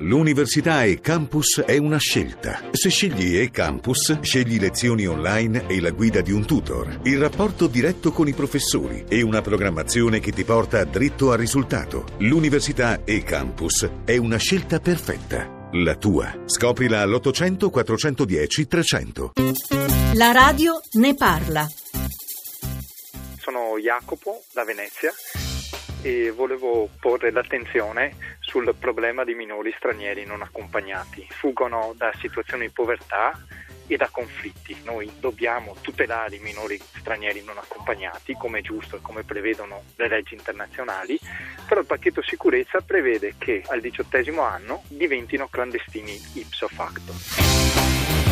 L'università e campus è una scelta. Se scegli e campus, scegli lezioni online e la guida di un tutor, il rapporto diretto con i professori e una programmazione che ti porta dritto al risultato. L'università e campus è una scelta perfetta. La tua. Scoprila all'800 410 300. La radio ne parla. Sono Jacopo da Venezia e volevo porre l'attenzione sul problema di minori stranieri non accompagnati. Fuggono da situazioni di povertà e da conflitti. Noi dobbiamo tutelare i minori stranieri non accompagnati, come è giusto e come prevedono le leggi internazionali, però il pacchetto sicurezza prevede che al diciottesimo anno diventino clandestini ipso facto.